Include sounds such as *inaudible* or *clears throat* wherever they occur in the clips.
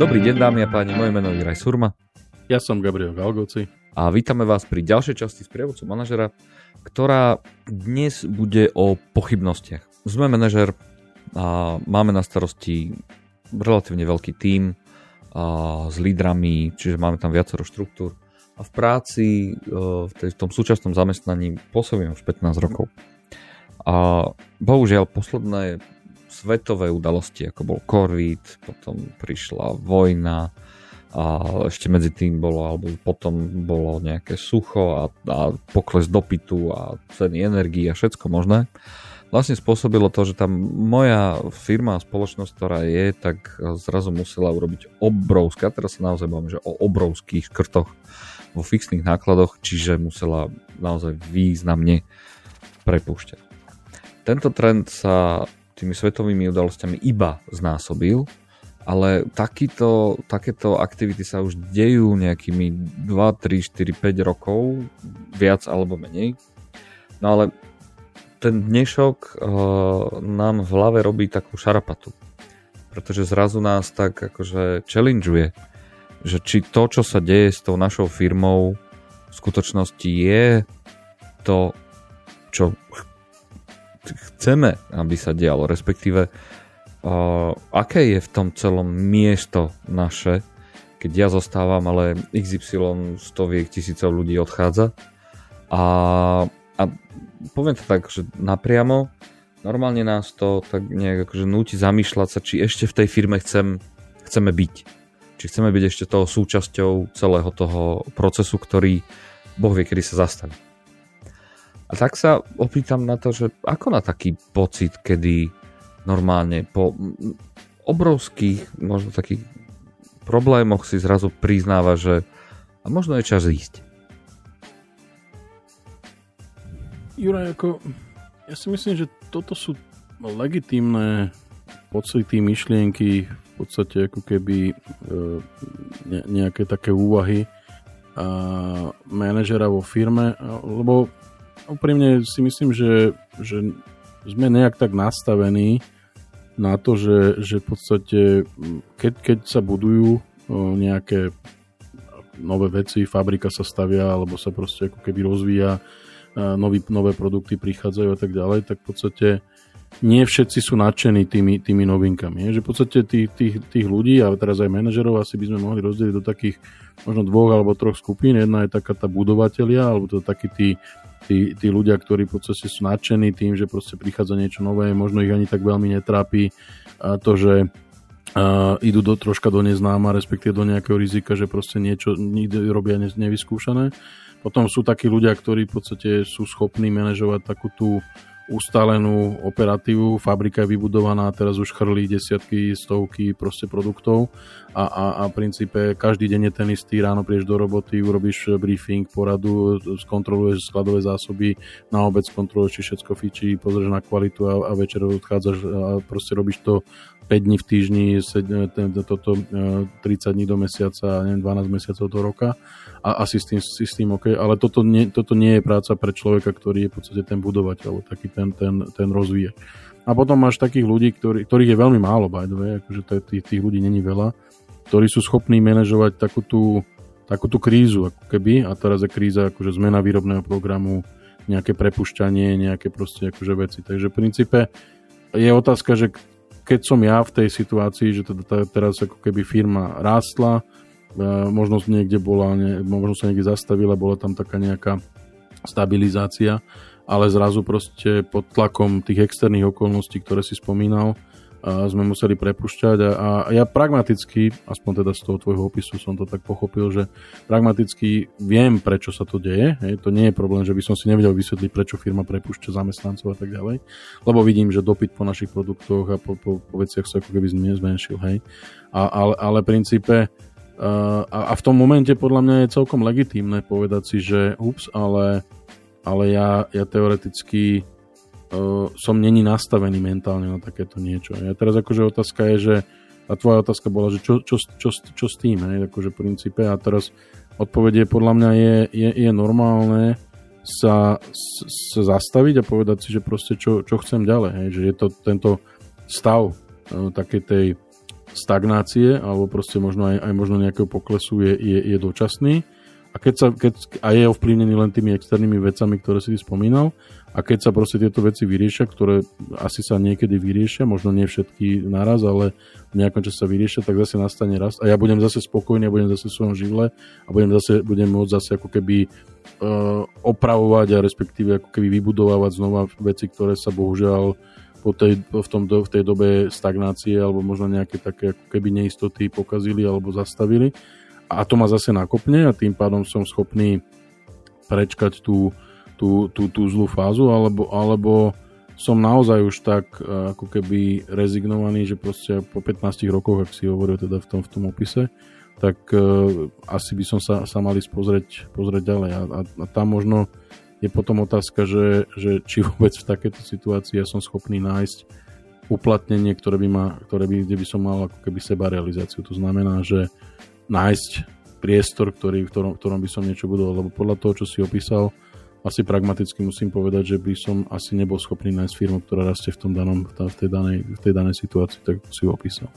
Dobrý deň dámy a páni, moje meno je Raj Surma. Ja som Gabriel Galgoci. A vítame vás pri ďalšej časti z prievodcu manažera, ktorá dnes bude o pochybnostiach. Sme manažer a máme na starosti relatívne veľký tím a s lídrami, čiže máme tam viacero štruktúr. A v práci, e, v tom súčasnom zamestnaní pôsobím už 15 rokov. A bohužiaľ posledné svetové udalosti, ako bol COVID, potom prišla vojna a ešte medzi tým bolo, alebo potom bolo nejaké sucho a, a pokles dopytu a ceny energii a všetko možné. Vlastne spôsobilo to, že tam moja firma a spoločnosť, ktorá je, tak zrazu musela urobiť obrovské, a teraz sa naozaj bavím, že o obrovských škrtoch vo fixných nákladoch, čiže musela naozaj významne prepúšťať. Tento trend sa tými svetovými udalosťami iba znásobil, ale takýto, takéto aktivity sa už dejú nejakými 2, 3, 4, 5 rokov, viac alebo menej. No ale ten dnešok uh, nám v hlave robí takú šarapatu. Pretože zrazu nás tak akože challengeuje, že či to, čo sa deje s tou našou firmou v skutočnosti je to, čo chceme, aby sa dialo, respektíve uh, aké je v tom celom miesto naše, keď ja zostávam, ale XY stoviek tisícov ľudí odchádza. A, a poviem to tak, že napriamo, normálne nás to tak nejak akože núti zamýšľať sa, či ešte v tej firme chcem, chceme byť. Či chceme byť ešte toho súčasťou celého toho procesu, ktorý Boh vie, kedy sa zastaví. A tak sa opýtam na to, že ako na taký pocit, kedy normálne po obrovských, možno takých problémoch si zrazu priznáva, že a možno je čas ísť. Juraj, ako ja si myslím, že toto sú legitímne pocity, myšlienky, v podstate ako keby e, ne, nejaké také úvahy a manažera vo firme, lebo úprimne si myslím, že, že sme nejak tak nastavení na to, že, že v podstate keď, keď sa budujú nejaké nové veci, fabrika sa stavia alebo sa proste ako keby rozvíja, nový, nové produkty prichádzajú a tak ďalej, tak v podstate nie všetci sú nadšení tými, tými novinkami. Že v podstate tých, tých, tých ľudí a teraz aj manažerov asi by sme mohli rozdeliť do takých možno dvoch alebo troch skupín. Jedna je taká tá budovatelia, alebo to takí tí tí, tí ľudia, ktorí v podstate sú nadšení tým, že proste prichádza niečo nové, možno ich ani tak veľmi netrápi to, že uh, idú do, troška do neznáma, respektíve do nejakého rizika, že proste niečo nikdy robia ne, nevyskúšané. Potom sú takí ľudia, ktorí v podstate sú schopní manažovať takú tú ustálenú operatívu, fabrika je vybudovaná, teraz už chrlí desiatky, stovky proste produktov. A, a, a v princípe každý deň je ten istý, ráno prieš do roboty, urobíš briefing, poradu, skontroluješ skladové zásoby, na obec kontroluješ, či všetko fičí, pozrieš na kvalitu a, a večer odchádzaš a proste robíš to 5 dní v týždni, toto 30 dní do mesiaca, neviem, 12 mesiacov do roka a asi s tým, si s tým OK, ale toto nie, toto nie je práca pre človeka, ktorý je v podstate ten budovateľ, taký ten, ten, ten rozvíje. A potom máš takých ľudí, ktorý, ktorých je veľmi málo, by the way, akože tých, tých ľudí není veľa, ktorí sú schopní manažovať takú tú, takú tú krízu, ako keby, a teraz je kríza, akože zmena výrobného programu, nejaké prepušťanie, nejaké proste akože veci. Takže v princípe je otázka, že keď som ja v tej situácii, že teda teraz ako keby firma rástla, E, možno niekde bola, možno sa niekde zastavila, bola tam taká nejaká stabilizácia, ale zrazu proste pod tlakom tých externých okolností, ktoré si spomínal, sme museli prepušťať a, a ja pragmaticky, aspoň teda z toho tvojho opisu som to tak pochopil, že pragmaticky viem, prečo sa to deje. Hej. To nie je problém, že by som si nevedel vysvetliť, prečo firma prepúšťa zamestnancov a tak ďalej, lebo vidím, že dopyt po našich produktoch a po, po, po veciach sa ako keby zmenšil. Hej. A, ale, ale v princípe a, a v tom momente podľa mňa je celkom legitímne povedať si, že ups, ale, ale ja, ja teoreticky uh, som není nastavený mentálne na takéto niečo. Ja teraz akože otázka je, že a tvoja otázka bola, že čo, čo, čo, čo s tým, hej, akože princípe a teraz odpovedie podľa mňa je, je, je normálne sa, sa zastaviť a povedať si, že proste čo, čo chcem ďalej, hej, že je to tento stav uh, takej tej stagnácie alebo proste možno aj, aj možno nejakého poklesu je, je, je dočasný a, keď sa, keď, a je ovplyvnený len tými externými vecami, ktoré si spomínal a keď sa proste tieto veci vyriešia, ktoré asi sa niekedy vyriešia, možno nie všetky naraz, ale v nejakom čase sa vyriešia, tak zase nastane rast. A ja budem zase spokojný a budem zase v svojom živle a budem, zase, budem môcť zase ako keby uh, opravovať a respektíve ako keby vybudovávať znova veci, ktoré sa bohužiaľ po tej, v, tom, v tej dobe stagnácie alebo možno nejaké také ako keby neistoty pokazili alebo zastavili a to ma zase nakopne a tým pádom som schopný prečkať tú, tú, tú, tú zlú fázu, alebo, alebo som naozaj už tak e, ako keby rezignovaný, že proste po 15 rokoch, ak si hovoril teda v tom, v tom opise, tak uh, asi by som sa, sa mali pozrieť, pozrieť ďalej. A, a, a tam možno je potom otázka, že, že či vôbec v takéto situácii ja som schopný nájsť uplatnenie, ktoré by, ma, ktoré by, kde by som mal ako keby seba realizáciu. To znamená, že nájsť priestor, ktorý, v ktorom, v ktorom by som niečo budoval, lebo podľa toho, čo si opísal, asi pragmaticky musím povedať, že by som asi nebol schopný nájsť firmu, ktorá rastie v tom danom, v tej danej, v tej danej situácii, tak si ho opísal.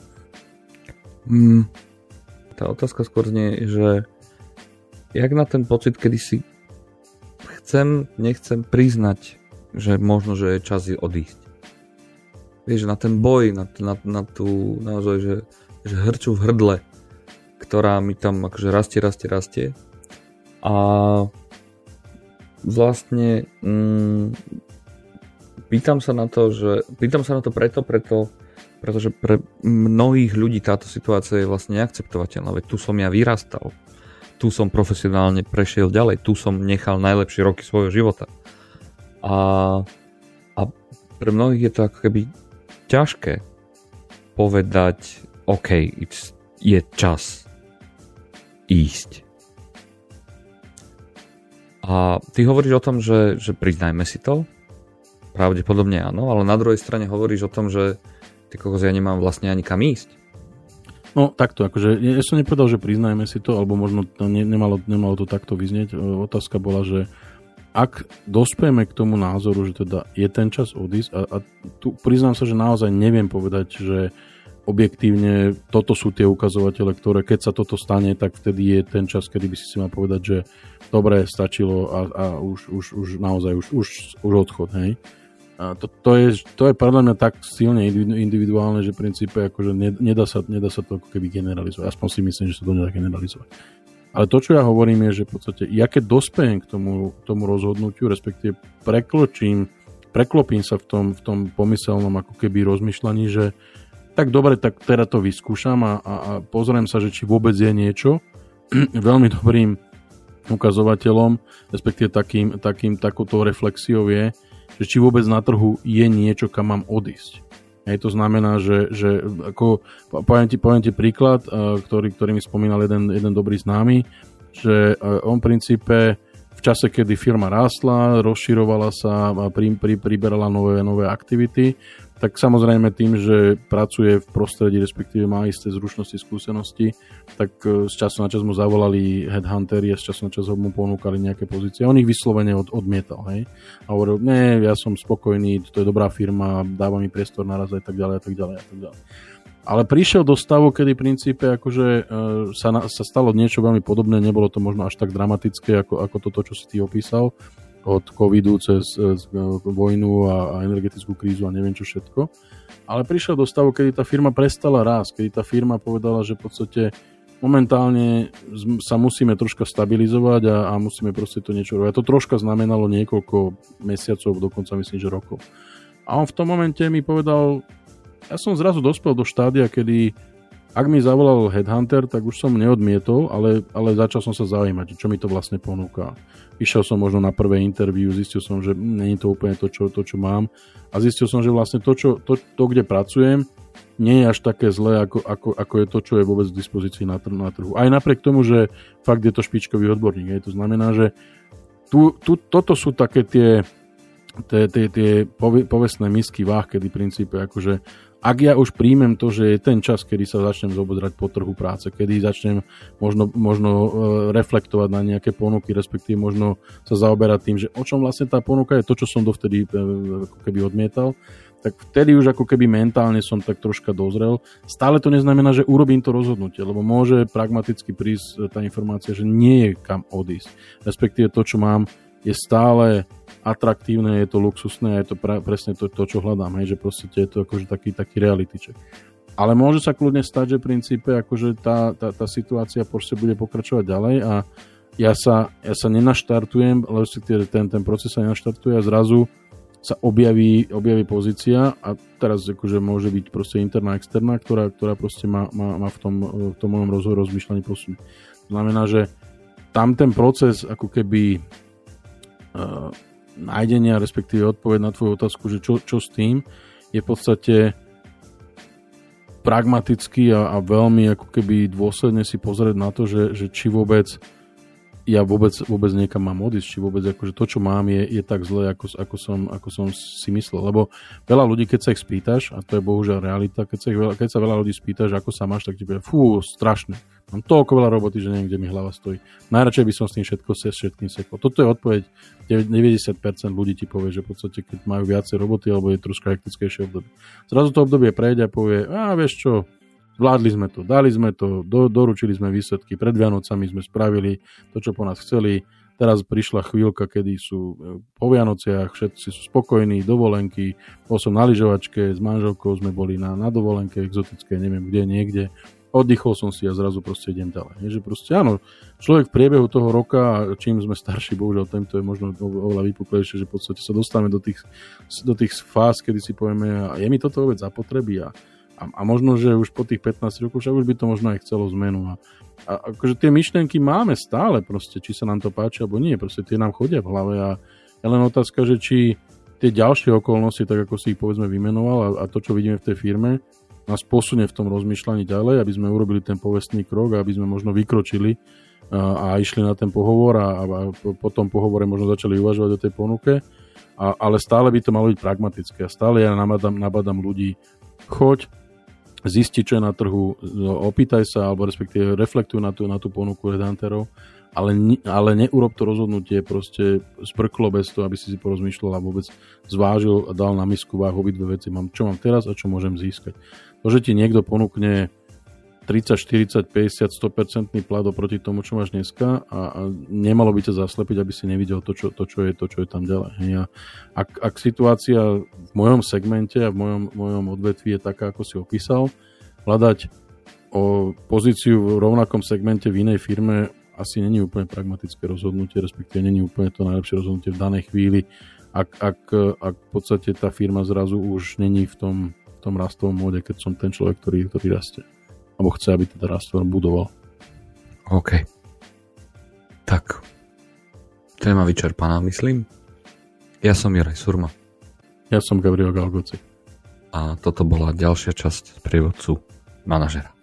Mm, tá otázka skôr znie, že jak na ten pocit, kedy si chcem, nechcem priznať, že možno, že je čas odísť. Vieš, na ten boj, na, na, na tú naozaj, že, že hrču v hrdle, ktorá mi tam akože rastie, rastie, rastie. A vlastne mm, pýtam sa na to, že pýtam sa na to preto, preto, pretože pre mnohých ľudí táto situácia je vlastne neakceptovateľná, veď tu som ja vyrastal, tu som profesionálne prešiel ďalej, tu som nechal najlepšie roky svojho života. A, a pre mnohých je to ako keby ťažké povedať, OK, je čas, ísť. A ty hovoríš o tom, že, že priznajme si to. Pravdepodobne áno, ale na druhej strane hovoríš o tom, že ty kokos, ja nemám vlastne ani kam ísť. No takto, akože ja som nepovedal, že priznajme si to, alebo možno to ne, nemalo, nemalo to takto vyznieť. Otázka bola, že ak dospejeme k tomu názoru, že teda je ten čas odísť a, a tu priznám sa, že naozaj neviem povedať, že objektívne toto sú tie ukazovatele, ktoré keď sa toto stane, tak vtedy je ten čas, kedy by si si mal povedať, že dobre, stačilo a, a už, už, už naozaj už, už, už odchod, hej. A to, to, je, to je podľa mňa tak silne individuálne, že v princípe akože nedá, sa, nedá sa to ako keby generalizovať. Aspoň si myslím, že sa to nedá generalizovať. Ale to, čo ja hovorím, je, že v podstate, ja keď dospejem k tomu, tomu rozhodnutiu, respektíve prekločím, preklopím sa v tom, v tom pomyselnom ako keby rozmýšľaní, že tak dobre, tak teda to vyskúšam a, a, a pozriem sa, že či vôbec je niečo. *clears throat* Veľmi dobrým ukazovateľom, respektíve takým, takým, takouto reflexiou je, že či vôbec na trhu je niečo, kam mám odísť. Hej, to znamená, že, že ako, poviem ti, poviem ti príklad, ktorý, ktorý mi spomínal jeden, jeden dobrý známy, že on v princípe v čase, kedy firma rástla, rozširovala sa pri, pri, priberala nové, nové aktivity, tak samozrejme tým, že pracuje v prostredí, respektíve má isté zručnosti, skúsenosti, tak e, z času na čas mu zavolali headhuntery a z času na čas mu ponúkali nejaké pozície. On ich vyslovene od, odmietal, hej. A hovoril, ne, ja som spokojný, to je dobrá firma, dáva mi priestor naraz a tak ďalej a tak ďalej a tak ďalej. Ale prišiel do stavu, kedy v princípe akože e, sa, sa stalo niečo veľmi podobné, nebolo to možno až tak dramatické ako, ako toto, čo si ty opísal, od covidu cez, cez vojnu a, energetickú krízu a neviem čo všetko. Ale prišiel do stavu, kedy tá firma prestala rásť, kedy tá firma povedala, že v podstate momentálne sa musíme troška stabilizovať a, a musíme proste to niečo robiť. A to troška znamenalo niekoľko mesiacov, dokonca myslím, že rokov. A on v tom momente mi povedal, ja som zrazu dospel do štádia, kedy ak mi zavolal Headhunter, tak už som neodmietol, ale, ale začal som sa zaujímať, čo mi to vlastne ponúka. Išiel som možno na prvé interview, zistil som, že není to úplne to čo, to, čo mám a zistil som, že vlastne to, čo, to, to kde pracujem, nie je až také zlé, ako, ako, ako je to, čo je vôbec v dispozícii na, trhu, na trhu. Aj napriek tomu, že fakt je to špičkový odborník. Je. To znamená, že tu, tu, toto sú také tie, tie, tie, tie povestné misky váh, kedy v princípe akože ak ja už príjmem to, že je ten čas, kedy sa začnem zobodrať po trhu práce, kedy začnem možno, možno e, reflektovať na nejaké ponuky, respektíve možno sa zaoberať tým, že o čom vlastne tá ponuka je to, čo som dovtedy e, ako keby odmietal, tak vtedy už ako keby mentálne som tak troška dozrel. Stále to neznamená, že urobím to rozhodnutie, lebo môže pragmaticky prísť tá informácia, že nie je kam odísť. Respektíve to, čo mám, je stále atraktívne, je to luxusné je to pra, presne to, to, čo hľadám, hej, že proste je to akože taký, taký reality. Ale môže sa kľudne stať, že v princípe akože tá, tá, tá situácia proste bude pokračovať ďalej a ja sa, ja sa nenaštartujem, respektíve ten, ten proces sa nenaštartuje a zrazu sa objaví, objaví pozícia a teraz akože môže byť proste interná, externá, ktorá, ktorá proste má, má, má v, tom, v tom mojom rozhovoru rozmýšľaní posun. To znamená, že tam ten proces ako keby nájdenia, respektíve odpoveď na tvoju otázku, že čo, čo s tým, je v podstate pragmaticky a, a veľmi ako keby dôsledne si pozrieť na to, že, že či vôbec ja vôbec, vôbec niekam mám odísť, či vôbec akože to, čo mám, je, je tak zlé, ako, ako, som, ako som si myslel. Lebo veľa ľudí, keď sa ich spýtaš, a to je bohužiaľ realita, keď sa, ich, keď sa veľa ľudí spýtaš, ako sa máš, tak ti povie, fú, strašne. Mám toľko veľa roboty, že neviem, kde mi hlava stojí. Najradšej by som s tým všetko s všetkým sekol. Toto je odpoveď. 90% ľudí ti povie, že v podstate, keď majú viacej roboty alebo je troška hektickejšie obdobie. Zrazu to obdobie prejde a povie, a vieš čo, Zvládli sme to, dali sme to, do, doručili sme výsledky, pred Vianocami sme spravili to, čo po nás chceli. Teraz prišla chvíľka, kedy sú e, po Vianociach, všetci sú spokojní, dovolenky. Bol som na lyžovačke, s manželkou sme boli na, na dovolenke exotické, neviem kde, niekde. Oddychol som si a zrazu proste idem ďalej. Je, že proste áno, človek v priebehu toho roka, čím sme starší, bohužiaľ tento je možno oveľa vypuklejšie, že v podstate sa dostávame do tých, do tých fáz, kedy si povieme, a je mi toto vôbec zapotreby a a, a možno, že už po tých 15 rokoch však už by to možno aj chcelo zmenu. A, a akože tie myšlienky máme stále proste, či sa nám to páči alebo nie, proste tie nám chodia v hlave a je len otázka, že či tie ďalšie okolnosti, tak ako si ich povedzme vymenoval a, a to, čo vidíme v tej firme, nás posunie v tom rozmýšľaní ďalej, aby sme urobili ten povestný krok a aby sme možno vykročili a, a išli na ten pohovor a, a po tom pohovore možno začali uvažovať o tej ponuke. A, ale stále by to malo byť pragmatické a stále ja nabadám, nabadám ľudí, choď, zistiť, čo je na trhu, opýtaj sa, alebo respektíve reflektuj na tú, na tú ponuku redhanterov, ale, ale neurob to rozhodnutie proste sprklo bez toho, aby si si porozmýšľal a vôbec zvážil a dal na misku váhu obidve veci. Mám, čo mám teraz a čo môžem získať. To, že ti niekto ponúkne 30, 40, 50, 100% plat oproti tomu, čo máš dneska a, a nemalo by ťa zaslepiť, aby si nevidel to, čo, to, čo, je, to, čo je tam ďalej. A ak, ak situácia v mojom segmente a v mojom, mojom odvetví je taká, ako si opísal, hľadať o pozíciu v rovnakom segmente v inej firme asi není úplne pragmatické rozhodnutie, respektíve není úplne to najlepšie rozhodnutie v danej chvíli, ak, ak, ak v podstate tá firma zrazu už není v tom, v tom rastovom móde, keď som ten človek, ktorý, ktorý rastie alebo chce, aby teda Rastor budoval. OK. Tak. Téma vyčerpaná, myslím. Ja som Juraj Surma. Ja som Gabriel Galgoci. A toto bola ďalšia časť prievodcu manažera.